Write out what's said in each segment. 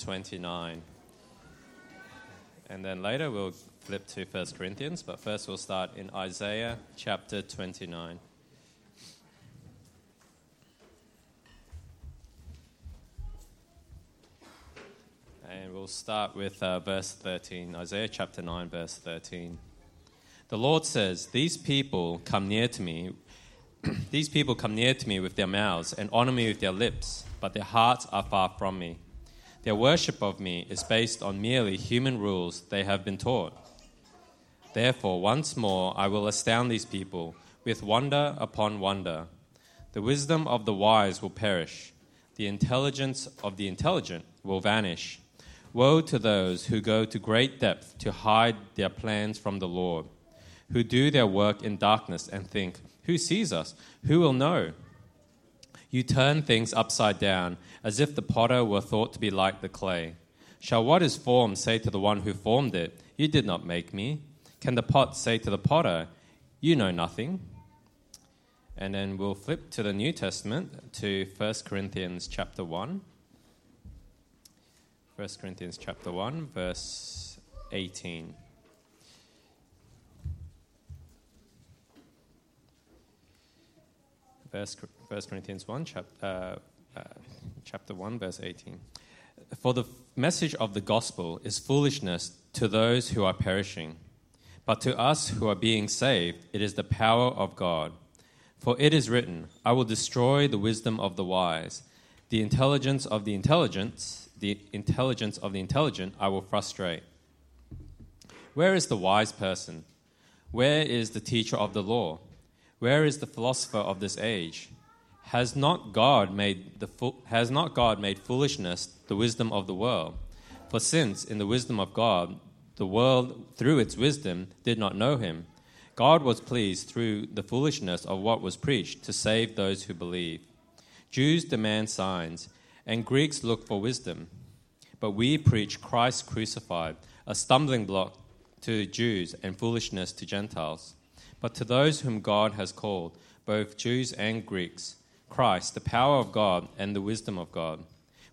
chapter 29. And then later we'll flip to 1 Corinthians, but first we'll start in Isaiah chapter 29. And we'll start with uh, verse 13, Isaiah chapter 9, verse 13. The Lord says, These people come near to me. These people come near to me with their mouths and honor me with their lips, but their hearts are far from me. Their worship of me is based on merely human rules they have been taught. Therefore, once more I will astound these people with wonder upon wonder. The wisdom of the wise will perish, the intelligence of the intelligent will vanish. Woe to those who go to great depth to hide their plans from the Lord, who do their work in darkness and think, Who sees us? Who will know? You turn things upside down, as if the potter were thought to be like the clay. Shall what is formed say to the one who formed it, You did not make me? Can the pot say to the potter, You know nothing? And then we'll flip to the New Testament to 1 Corinthians chapter 1. 1 Corinthians chapter 1, verse 18. 1 Corinthians 1, chap, uh, uh, chapter 1, verse 18. For the message of the gospel is foolishness to those who are perishing, but to us who are being saved, it is the power of God. For it is written, I will destroy the wisdom of the wise, the intelligence of the intelligence the intelligence of the intelligent I will frustrate. Where is the wise person? Where is the teacher of the law? Where is the philosopher of this age? Has not God made the has not God made foolishness the wisdom of the world? For since in the wisdom of God the world through its wisdom did not know him, God was pleased through the foolishness of what was preached to save those who believe. Jews demand signs and Greeks look for wisdom. But we preach Christ crucified, a stumbling block to Jews and foolishness to Gentiles. But to those whom God has called, both Jews and Greeks, Christ, the power of God and the wisdom of God.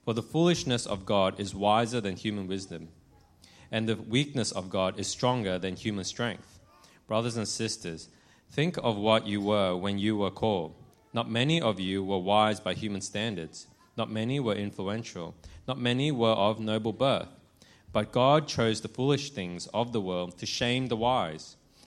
For the foolishness of God is wiser than human wisdom, and the weakness of God is stronger than human strength. Brothers and sisters, think of what you were when you were called. Not many of you were wise by human standards. Not many were influential. Not many were of noble birth. But God chose the foolish things of the world to shame the wise.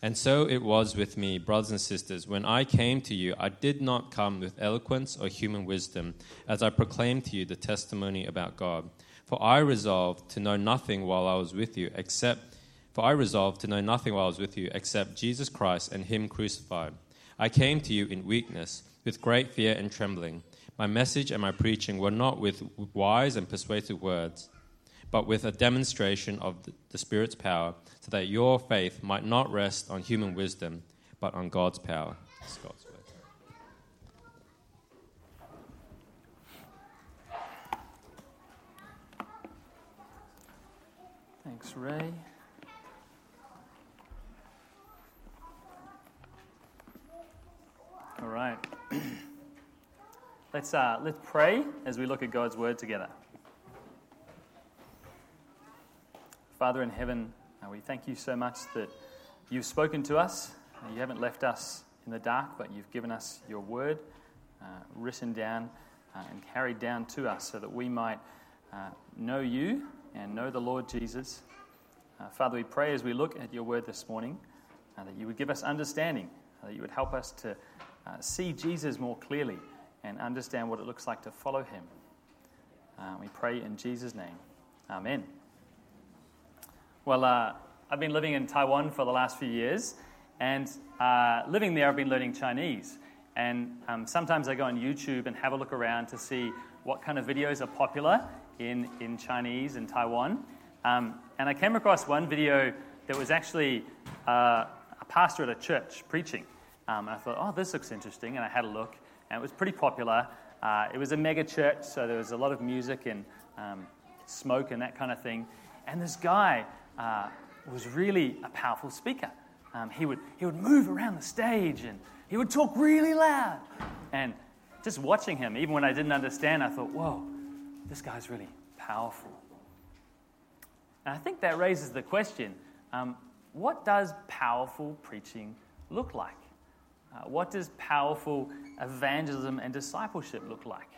And so it was with me, brothers and sisters. When I came to you, I did not come with eloquence or human wisdom, as I proclaimed to you the testimony about God. For I resolved to know nothing while I was with you, except for I resolved to know nothing while I was with you, except Jesus Christ and Him crucified. I came to you in weakness, with great fear and trembling. My message and my preaching were not with wise and persuasive words, but with a demonstration of the Spirit's power, so that your faith might not rest on human wisdom, but on God's power. God's word. Thanks, Ray. All right. Let's, uh, let's pray as we look at God's word together. Father in heaven, uh, we thank you so much that you've spoken to us. You haven't left us in the dark, but you've given us your word uh, written down uh, and carried down to us so that we might uh, know you and know the Lord Jesus. Uh, Father, we pray as we look at your word this morning that you would give us understanding, that you would help us to see Jesus more clearly and understand what it looks like to follow him. Uh, we pray in Jesus' name. Amen. Well, uh, I've been living in Taiwan for the last few years, and uh, living there, I've been learning Chinese. And um, sometimes I go on YouTube and have a look around to see what kind of videos are popular in, in Chinese in Taiwan. Um, and I came across one video that was actually uh, a pastor at a church preaching. Um, and I thought, oh, this looks interesting. And I had a look, and it was pretty popular. Uh, it was a mega church, so there was a lot of music and um, smoke and that kind of thing. And this guy uh, was really a powerful speaker. Um, he, would, he would move around the stage and he would talk really loud. And just watching him, even when I didn't understand, I thought, whoa, this guy's really powerful. And I think that raises the question um, what does powerful preaching look like? Uh, what does powerful evangelism and discipleship look like?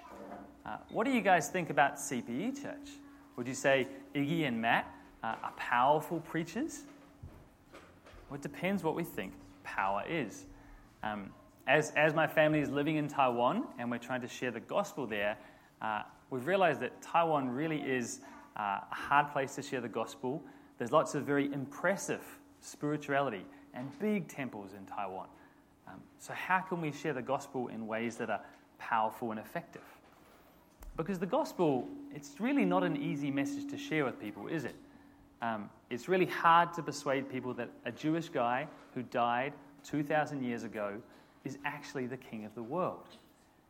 Uh, what do you guys think about CPE Church? Would you say Iggy and Matt uh, are powerful preachers? Well, it depends what we think power is. Um, as, as my family is living in Taiwan and we're trying to share the gospel there, uh, we've realized that Taiwan really is uh, a hard place to share the gospel. There's lots of very impressive spirituality and big temples in Taiwan. Um, so, how can we share the gospel in ways that are powerful and effective? Because the gospel, it's really not an easy message to share with people, is it? Um, it's really hard to persuade people that a Jewish guy who died 2,000 years ago is actually the king of the world.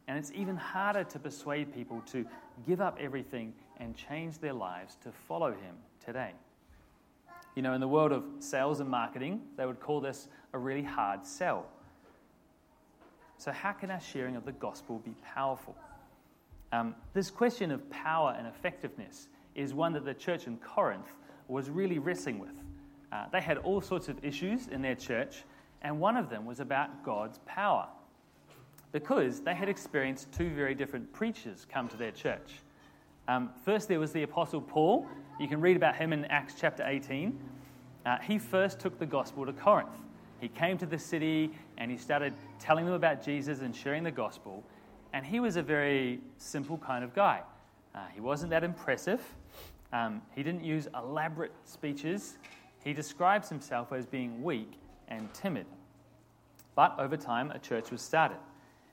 And it's even harder to persuade people to give up everything and change their lives to follow him today. You know, in the world of sales and marketing, they would call this a really hard sell. So, how can our sharing of the gospel be powerful? Um, this question of power and effectiveness is one that the church in Corinth was really wrestling with. Uh, they had all sorts of issues in their church, and one of them was about God's power. Because they had experienced two very different preachers come to their church. Um, first, there was the Apostle Paul. You can read about him in Acts chapter 18. Uh, he first took the gospel to Corinth. He came to the city and he started telling them about Jesus and sharing the gospel. And he was a very simple kind of guy. Uh, he wasn't that impressive. Um, he didn't use elaborate speeches. He describes himself as being weak and timid. But over time, a church was started.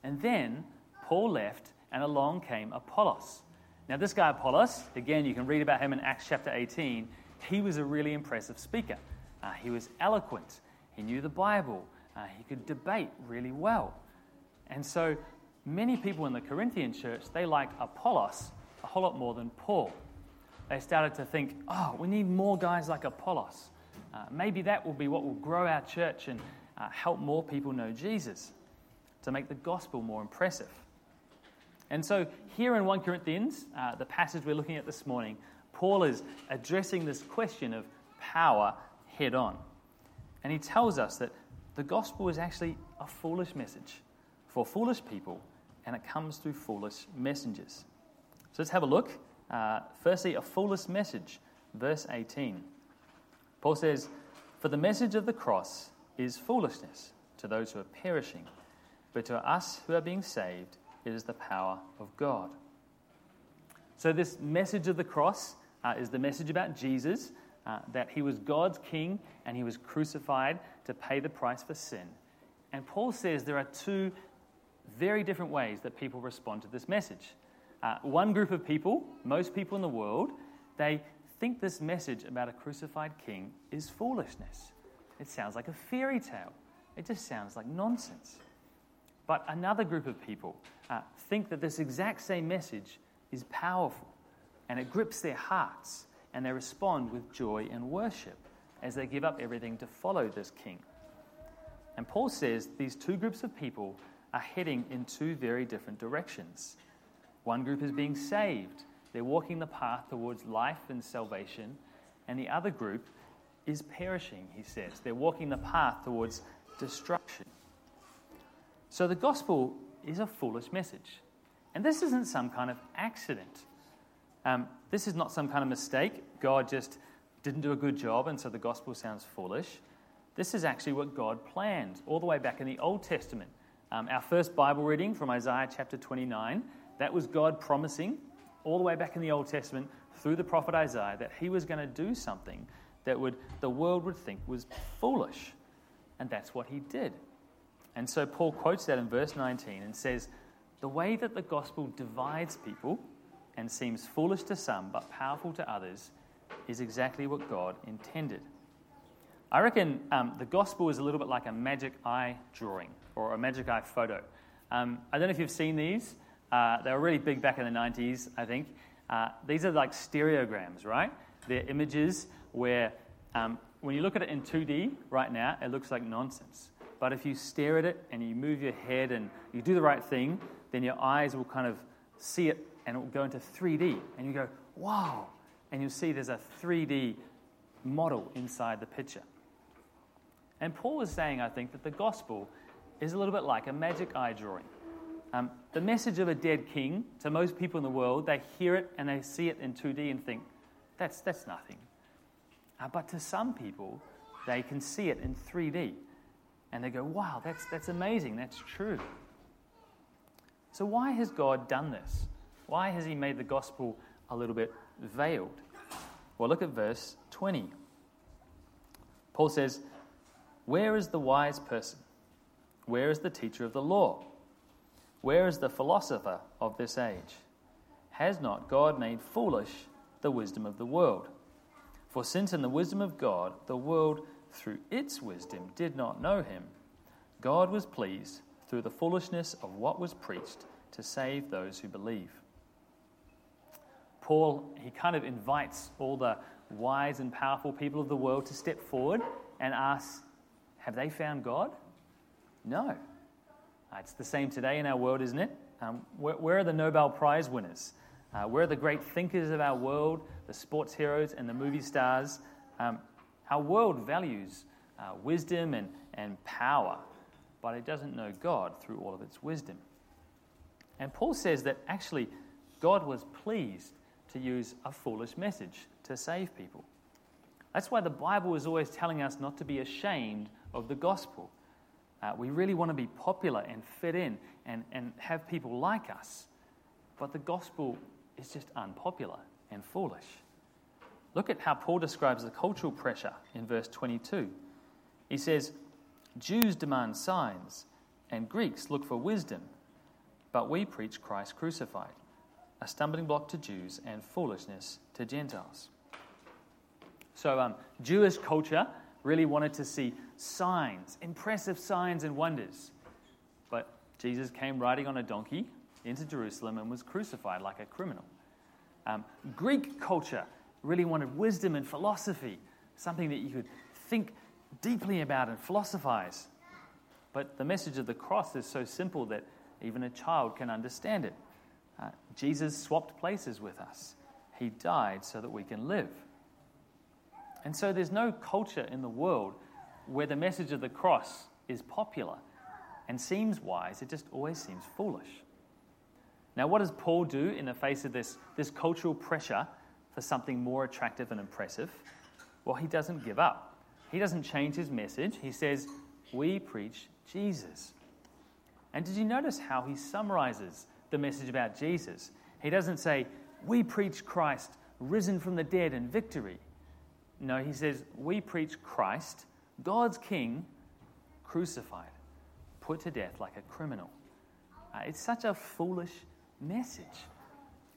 And then Paul left, and along came Apollos. Now, this guy, Apollos, again, you can read about him in Acts chapter 18. He was a really impressive speaker. Uh, he was eloquent, he knew the Bible, uh, he could debate really well. And so, many people in the Corinthian church, they like Apollos a whole lot more than Paul. They started to think, oh, we need more guys like Apollos. Uh, maybe that will be what will grow our church and uh, help more people know Jesus to make the gospel more impressive. And so, here in 1 Corinthians, uh, the passage we're looking at this morning, Paul is addressing this question of power head on. And he tells us that the gospel is actually a foolish message for foolish people, and it comes through foolish messengers. So let's have a look. Uh, firstly, a foolish message, verse 18. Paul says, For the message of the cross is foolishness to those who are perishing, but to us who are being saved, it is the power of God. So, this message of the cross uh, is the message about Jesus, uh, that he was God's king and he was crucified to pay the price for sin. And Paul says there are two very different ways that people respond to this message. Uh, one group of people, most people in the world, they think this message about a crucified king is foolishness. It sounds like a fairy tale. It just sounds like nonsense. But another group of people uh, think that this exact same message is powerful and it grips their hearts and they respond with joy and worship as they give up everything to follow this king. And Paul says these two groups of people are heading in two very different directions. One group is being saved, they're walking the path towards life and salvation. And the other group is perishing, he says. They're walking the path towards destruction. So the gospel is a foolish message. And this isn't some kind of accident. Um, this is not some kind of mistake. God just didn't do a good job, and so the gospel sounds foolish. This is actually what God planned all the way back in the Old Testament. Um, our first Bible reading from Isaiah chapter 29, that was God promising all the way back in the Old Testament through the prophet Isaiah that he was going to do something that would, the world would think was foolish. And that's what he did. And so Paul quotes that in verse 19 and says, The way that the gospel divides people and seems foolish to some but powerful to others is exactly what God intended. I reckon um, the gospel is a little bit like a magic eye drawing or a magic eye photo. Um, I don't know if you've seen these. Uh, they were really big back in the 90s, I think. Uh, these are like stereograms, right? They're images where um, when you look at it in 2D right now, it looks like nonsense. But if you stare at it and you move your head and you do the right thing, then your eyes will kind of see it and it will go into 3D. And you go, wow. And you'll see there's a 3D model inside the picture. And Paul is saying, I think, that the gospel is a little bit like a magic eye drawing. Um, the message of a dead king, to most people in the world, they hear it and they see it in 2D and think, that's, that's nothing. Uh, but to some people, they can see it in 3D and they go, wow, that's, that's amazing, that's true. So, why has God done this? Why has He made the gospel a little bit veiled? Well, look at verse 20. Paul says, Where is the wise person? Where is the teacher of the law? Where is the philosopher of this age? Has not God made foolish the wisdom of the world? For since in the wisdom of God the world through its wisdom did not know him, God was pleased through the foolishness of what was preached to save those who believe. Paul, he kind of invites all the wise and powerful people of the world to step forward and ask, Have they found God? No. Uh, it's the same today in our world, isn't it? Um, where, where, are the Nobel Prize winners? Uh, where are the great thinkers of our world, the sports heroes and the movie stars? Um, our world values uh, wisdom and, and power, but it doesn't know God through all of its wisdom. And Paul says that actually God was pleased to use a foolish message to save people. That's why the Bible is always telling us not to be ashamed of the gospel. Uh, we really want to be popular and fit in and, and have people like us. But the gospel is just unpopular and foolish. Look at how Paul describes the cultural pressure in verse 22. He says, Jews demand signs, and Greeks look for wisdom, but we preach Christ crucified, a stumbling block to Jews and foolishness to Gentiles. So, um, Jewish culture really wanted to see signs, impressive signs and wonders. But Jesus came riding on a donkey into Jerusalem and was crucified like a criminal. Um, Greek culture really wanted wisdom and philosophy, something that you could think deeply about and philosophize. But the message of the cross is so simple that even a child can understand it. Uh, Jesus swapped places with us, He died so that we can live. And so there's no culture in the world where the message of the cross is popular and seems wise, it just always seems foolish. Now, what does Paul do in the face of this, this cultural pressure for something more attractive and impressive? Well, he doesn't give up. He doesn't change his message. He says, We preach Jesus. And did you notice how he summarizes the message about Jesus? He doesn't say, We preach Christ risen from the dead in victory. No, he says, We preach Christ, God's King, crucified, put to death like a criminal. Uh, it's such a foolish message.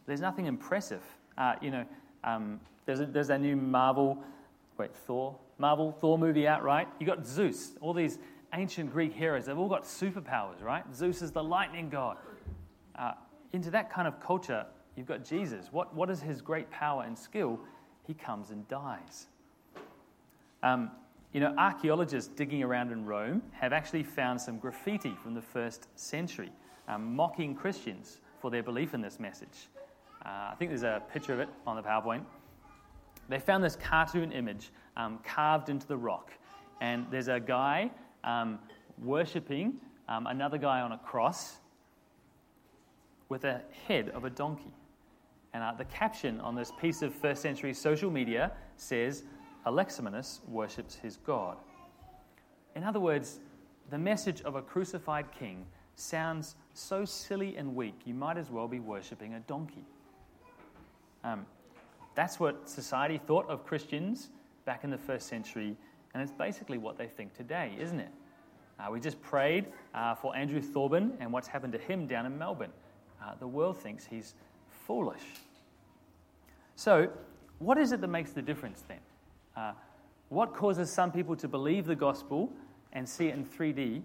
There's nothing impressive. Uh, you know, um, there's, a, there's a new Marvel, wait, Thor, Marvel, Thor movie out, right? You got Zeus, all these ancient Greek heroes, they've all got superpowers, right? Zeus is the lightning god. Uh, into that kind of culture, you've got Jesus. What, what is his great power and skill? He comes and dies. Um, you know, archaeologists digging around in Rome have actually found some graffiti from the first century um, mocking Christians for their belief in this message. Uh, I think there's a picture of it on the PowerPoint. They found this cartoon image um, carved into the rock, and there's a guy um, worshipping um, another guy on a cross with a head of a donkey. And uh, the caption on this piece of first century social media says, Alexamenos worships his God. In other words, the message of a crucified king sounds so silly and weak, you might as well be worshipping a donkey. Um, that's what society thought of Christians back in the first century, and it's basically what they think today, isn't it? Uh, we just prayed uh, for Andrew Thorburn and what's happened to him down in Melbourne. Uh, the world thinks he's foolish. So, what is it that makes the difference then? Uh, what causes some people to believe the gospel and see it in 3D,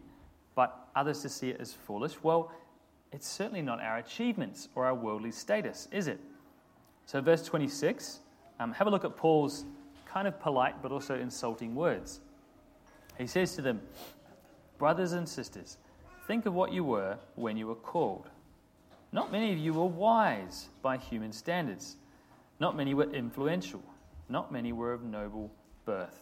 but others to see it as foolish? Well, it's certainly not our achievements or our worldly status, is it? So, verse 26, um, have a look at Paul's kind of polite but also insulting words. He says to them, Brothers and sisters, think of what you were when you were called. Not many of you were wise by human standards. Not many were influential. Not many were of noble birth.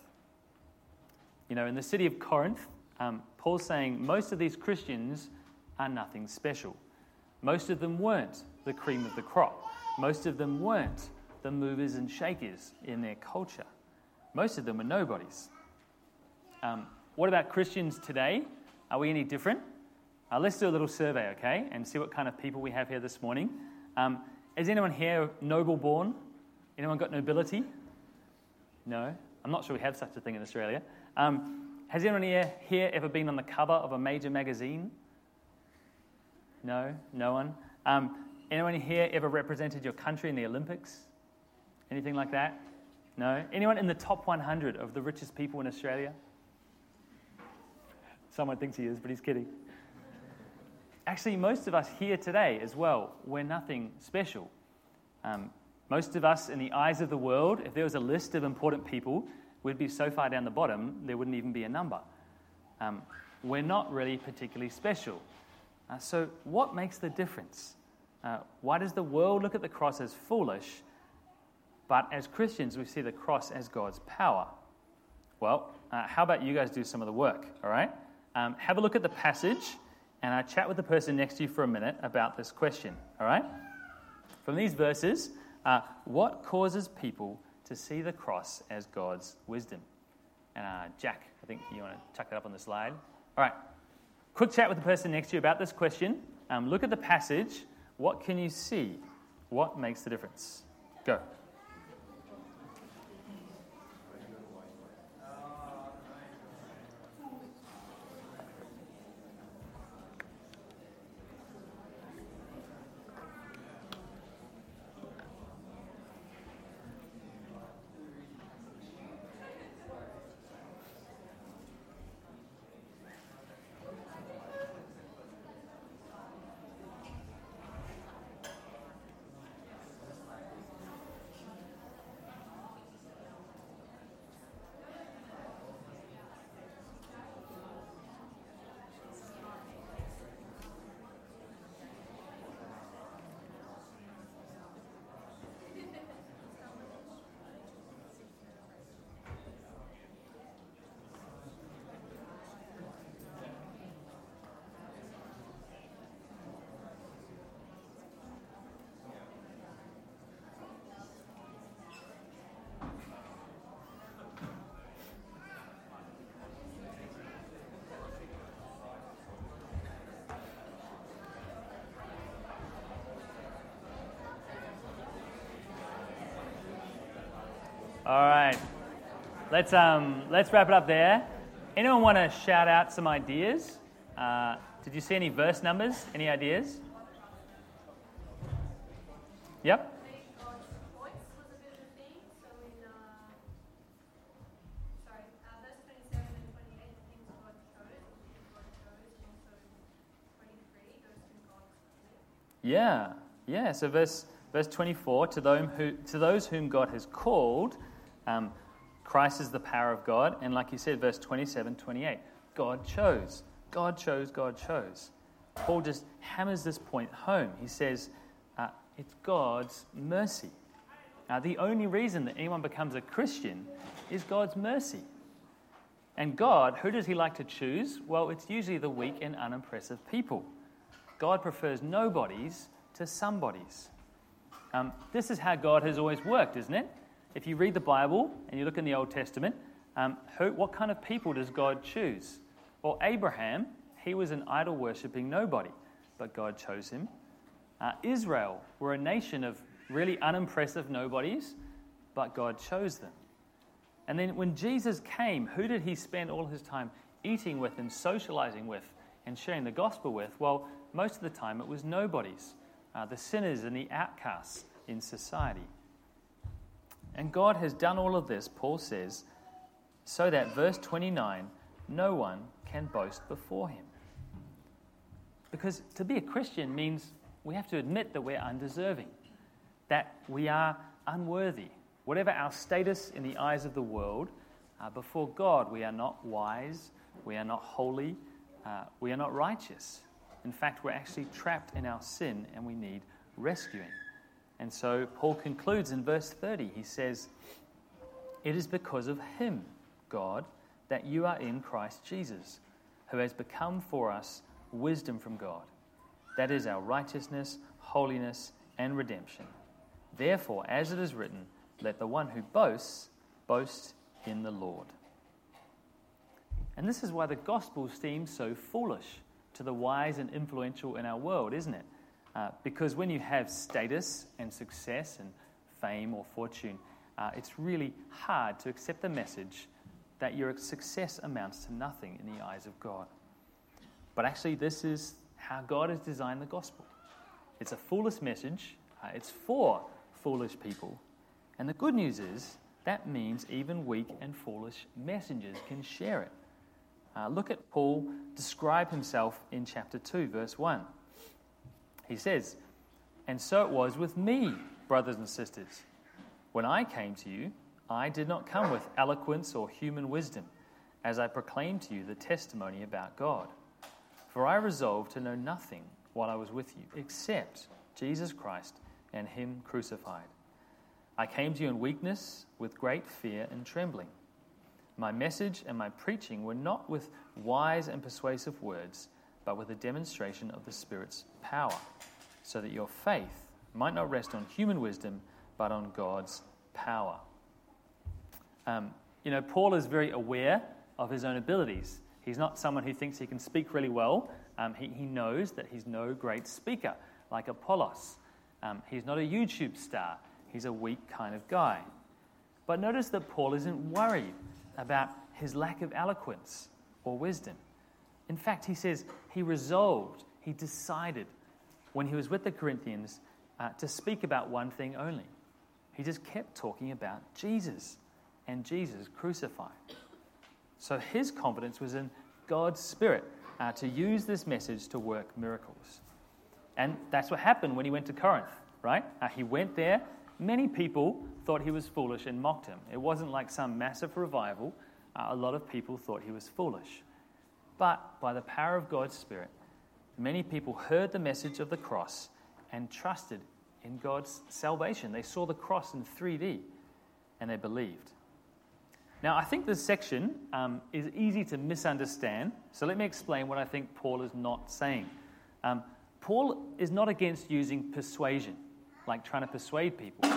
You know, in the city of Corinth, um, Paul's saying most of these Christians are nothing special. Most of them weren't the cream of the crop. Most of them weren't the movers and shakers in their culture. Most of them were nobodies. Um, what about Christians today? Are we any different? Uh, let's do a little survey, okay, and see what kind of people we have here this morning. Um, is anyone here noble born? Anyone got nobility? No? I'm not sure we have such a thing in Australia. Um, has anyone here, here ever been on the cover of a major magazine? No? No one? Um, anyone here ever represented your country in the Olympics? Anything like that? No? Anyone in the top 100 of the richest people in Australia? Someone thinks he is, but he's kidding. Actually, most of us here today as well, we're nothing special. Um, most of us, in the eyes of the world, if there was a list of important people, we'd be so far down the bottom, there wouldn't even be a number. Um, we're not really particularly special. Uh, so, what makes the difference? Uh, why does the world look at the cross as foolish, but as Christians, we see the cross as God's power? Well, uh, how about you guys do some of the work, all right? Um, have a look at the passage and I chat with the person next to you for a minute about this question, all right? From these verses, uh, what causes people to see the cross as God's wisdom? And uh, Jack, I think you want to chuck that up on the slide. All right. Quick chat with the person next to you about this question. Um, look at the passage. What can you see? What makes the difference? Go. All right. Let's, um, let's wrap it up there. Anyone want to shout out some ideas? Uh, did you see any verse numbers? Any ideas? Yep. Yeah, yeah. So verse verse 24, to, them who, to those whom God has called, um, Christ is the power of God. And like you said, verse 27, 28, God chose. God chose, God chose. Paul just hammers this point home. He says, uh, it's God's mercy. Now, the only reason that anyone becomes a Christian is God's mercy. And God, who does He like to choose? Well, it's usually the weak and unimpressive people. God prefers nobodies to somebodies. Um, this is how God has always worked, isn't it? If you read the Bible and you look in the Old Testament, um, who, what kind of people does God choose? Well, Abraham, he was an idol worshipping nobody, but God chose him. Uh, Israel were a nation of really unimpressive nobodies, but God chose them. And then when Jesus came, who did he spend all his time eating with and socializing with and sharing the gospel with? Well, most of the time it was nobodies, uh, the sinners and the outcasts in society. And God has done all of this, Paul says, so that, verse 29, no one can boast before him. Because to be a Christian means we have to admit that we're undeserving, that we are unworthy. Whatever our status in the eyes of the world, uh, before God, we are not wise, we are not holy, uh, we are not righteous. In fact, we're actually trapped in our sin and we need rescuing. And so Paul concludes in verse 30. He says, It is because of him, God, that you are in Christ Jesus, who has become for us wisdom from God. That is our righteousness, holiness, and redemption. Therefore, as it is written, let the one who boasts boast in the Lord. And this is why the gospel seems so foolish to the wise and influential in our world, isn't it? Uh, because when you have status and success and fame or fortune, uh, it's really hard to accept the message that your success amounts to nothing in the eyes of God. But actually, this is how God has designed the gospel. It's a foolish message, uh, it's for foolish people. And the good news is that means even weak and foolish messengers can share it. Uh, look at Paul describe himself in chapter 2, verse 1. He says, And so it was with me, brothers and sisters. When I came to you, I did not come with eloquence or human wisdom, as I proclaimed to you the testimony about God. For I resolved to know nothing while I was with you, except Jesus Christ and Him crucified. I came to you in weakness, with great fear and trembling. My message and my preaching were not with wise and persuasive words, but with a demonstration of the Spirit's power, so that your faith might not rest on human wisdom, but on God's power. Um, you know, Paul is very aware of his own abilities. He's not someone who thinks he can speak really well. Um, he, he, knows that he's no great speaker like Apollos. Um, he's not a YouTube star. He's a weak kind of guy. But notice that Paul isn't worried about his lack of eloquence or wisdom. In fact, he says he resolved, he decided when he was with the Corinthians uh, to speak about one thing only. He just kept talking about Jesus and Jesus crucified. So his confidence was in God's Spirit uh, to use this message to work miracles. And that's what happened when he went to Corinth, right? Uh, he went there. Many people thought he was foolish and mocked him. It wasn't like some massive revival. Uh, a lot of people thought he was foolish. But by the power of God's Spirit, many people heard the message of the cross and trusted in God's salvation. They saw the cross in 3D and they believed. Now, I think this section um, is easy to misunderstand, so let me explain what I think Paul is not saying. Um, Paul is not against using persuasion, like trying to persuade people.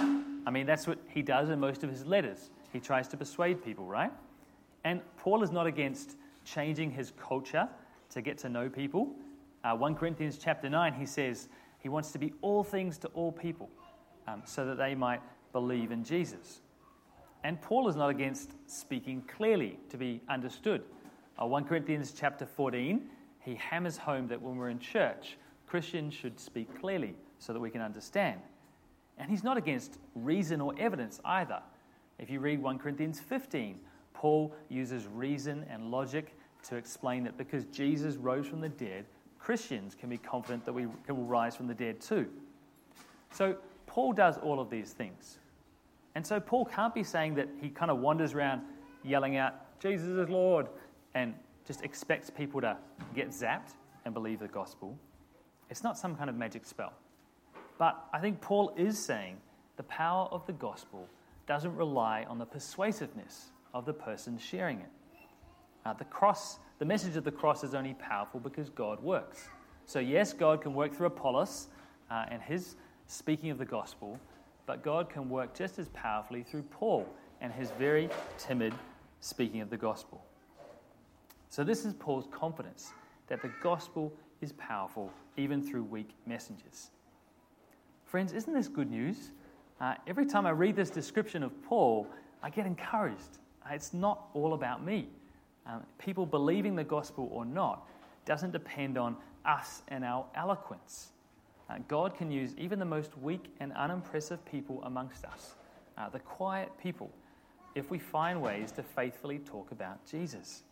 I mean, that's what he does in most of his letters. He tries to persuade people, right? And Paul is not against changing his culture to get to know people. Uh, 1 Corinthians chapter 9, he says he wants to be all things to all people um, so that they might believe in Jesus. And Paul is not against speaking clearly to be understood. Uh, 1 Corinthians chapter 14, he hammers home that when we're in church, Christians should speak clearly so that we can understand. And he's not against reason or evidence either. If you read 1 Corinthians 15, Paul uses reason and logic to explain that because Jesus rose from the dead, Christians can be confident that we will rise from the dead too. So Paul does all of these things. And so Paul can't be saying that he kind of wanders around yelling out, Jesus is Lord, and just expects people to get zapped and believe the gospel. It's not some kind of magic spell. But I think Paul is saying the power of the gospel doesn't rely on the persuasiveness of the person sharing it. Uh, the cross, the message of the cross is only powerful because God works. So, yes, God can work through Apollos uh, and his speaking of the gospel, but God can work just as powerfully through Paul and his very timid speaking of the gospel. So, this is Paul's confidence that the gospel is powerful even through weak messengers. Friends, isn't this good news? Uh, every time I read this description of Paul, I get encouraged. Uh, it's not all about me. Um, people believing the gospel or not doesn't depend on us and our eloquence. Uh, God can use even the most weak and unimpressive people amongst us uh, the quiet people, if we find ways to faithfully talk about Jesus.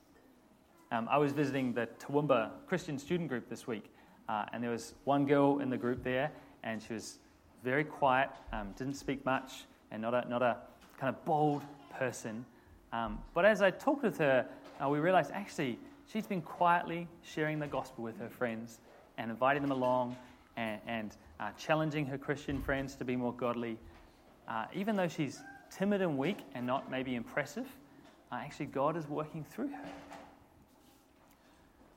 Um, I was visiting the Toowoomba Christian student group this week, uh, and there was one girl in the group there, and she was very quiet, um, didn't speak much, and not a, not a kind of bold person. Um, but as I talked with her, uh, we realized actually she's been quietly sharing the gospel with her friends and inviting them along and, and uh, challenging her Christian friends to be more godly. Uh, even though she's timid and weak and not maybe impressive, uh, actually God is working through her.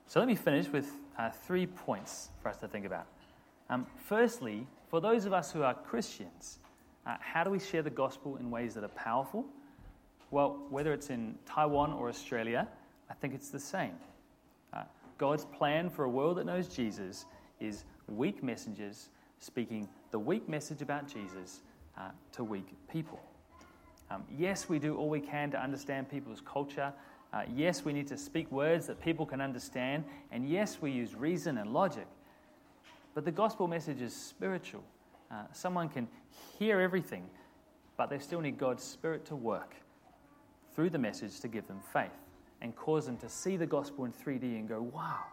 So let me finish with uh, three points for us to think about. Um, firstly, for those of us who are Christians, uh, how do we share the gospel in ways that are powerful? Well, whether it's in Taiwan or Australia, I think it's the same. Uh, God's plan for a world that knows Jesus is weak messengers speaking the weak message about Jesus uh, to weak people. Um, yes, we do all we can to understand people's culture. Uh, yes, we need to speak words that people can understand. And yes, we use reason and logic. But the gospel message is spiritual. Uh, someone can hear everything, but they still need God's Spirit to work through the message to give them faith and cause them to see the gospel in 3D and go, wow.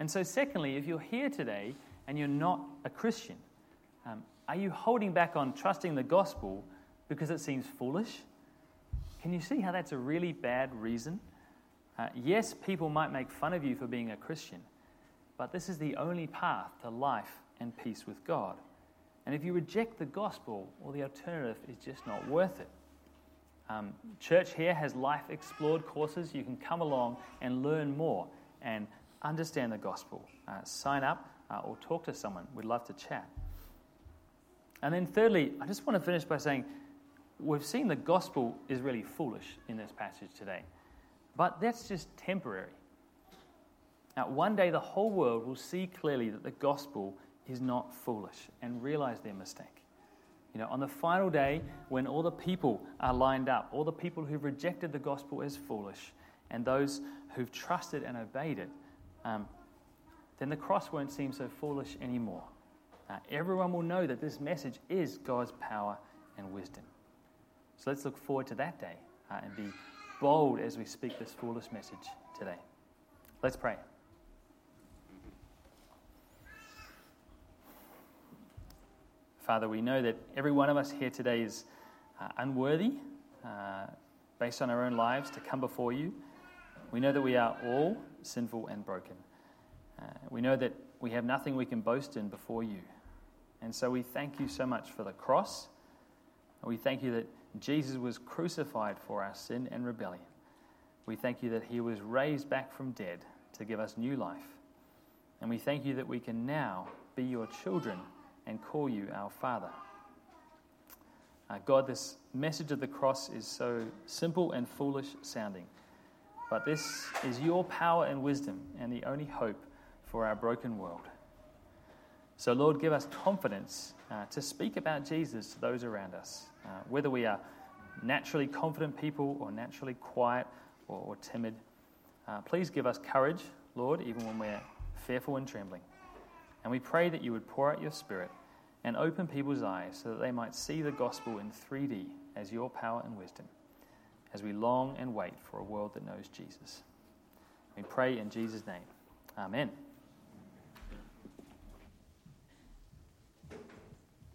And so, secondly, if you're here today and you're not a Christian, um, are you holding back on trusting the gospel because it seems foolish? Can you see how that's a really bad reason? Uh, yes, people might make fun of you for being a Christian, but this is the only path to life and peace with God. And if you reject the gospel, well, the alternative is just not worth it. Um, church here has Life Explored courses. You can come along and learn more and understand the gospel. Uh, sign up uh, or talk to someone. We'd love to chat. And then, thirdly, I just want to finish by saying we've seen the gospel is really foolish in this passage today, but that's just temporary. Now, one day the whole world will see clearly that the gospel is not foolish and realize their mistake. You know, on the final day, when all the people are lined up, all the people who've rejected the gospel as foolish, and those who've trusted and obeyed it, um, then the cross won't seem so foolish anymore. Uh, everyone will know that this message is God's power and wisdom. So let's look forward to that day uh, and be bold as we speak this foolish message today. Let's pray. Father, we know that every one of us here today is uh, unworthy, uh, based on our own lives, to come before you. We know that we are all sinful and broken. Uh, we know that we have nothing we can boast in before you. And so we thank you so much for the cross. We thank you that Jesus was crucified for our sin and rebellion. We thank you that he was raised back from dead to give us new life. And we thank you that we can now be your children and call you our Father. Uh, God, this message of the cross is so simple and foolish sounding, but this is your power and wisdom and the only hope for our broken world. So, Lord, give us confidence uh, to speak about Jesus to those around us, uh, whether we are naturally confident people or naturally quiet or, or timid. Uh, please give us courage, Lord, even when we're fearful and trembling. And we pray that you would pour out your Spirit and open people's eyes so that they might see the gospel in 3D as your power and wisdom as we long and wait for a world that knows Jesus. We pray in Jesus' name. Amen.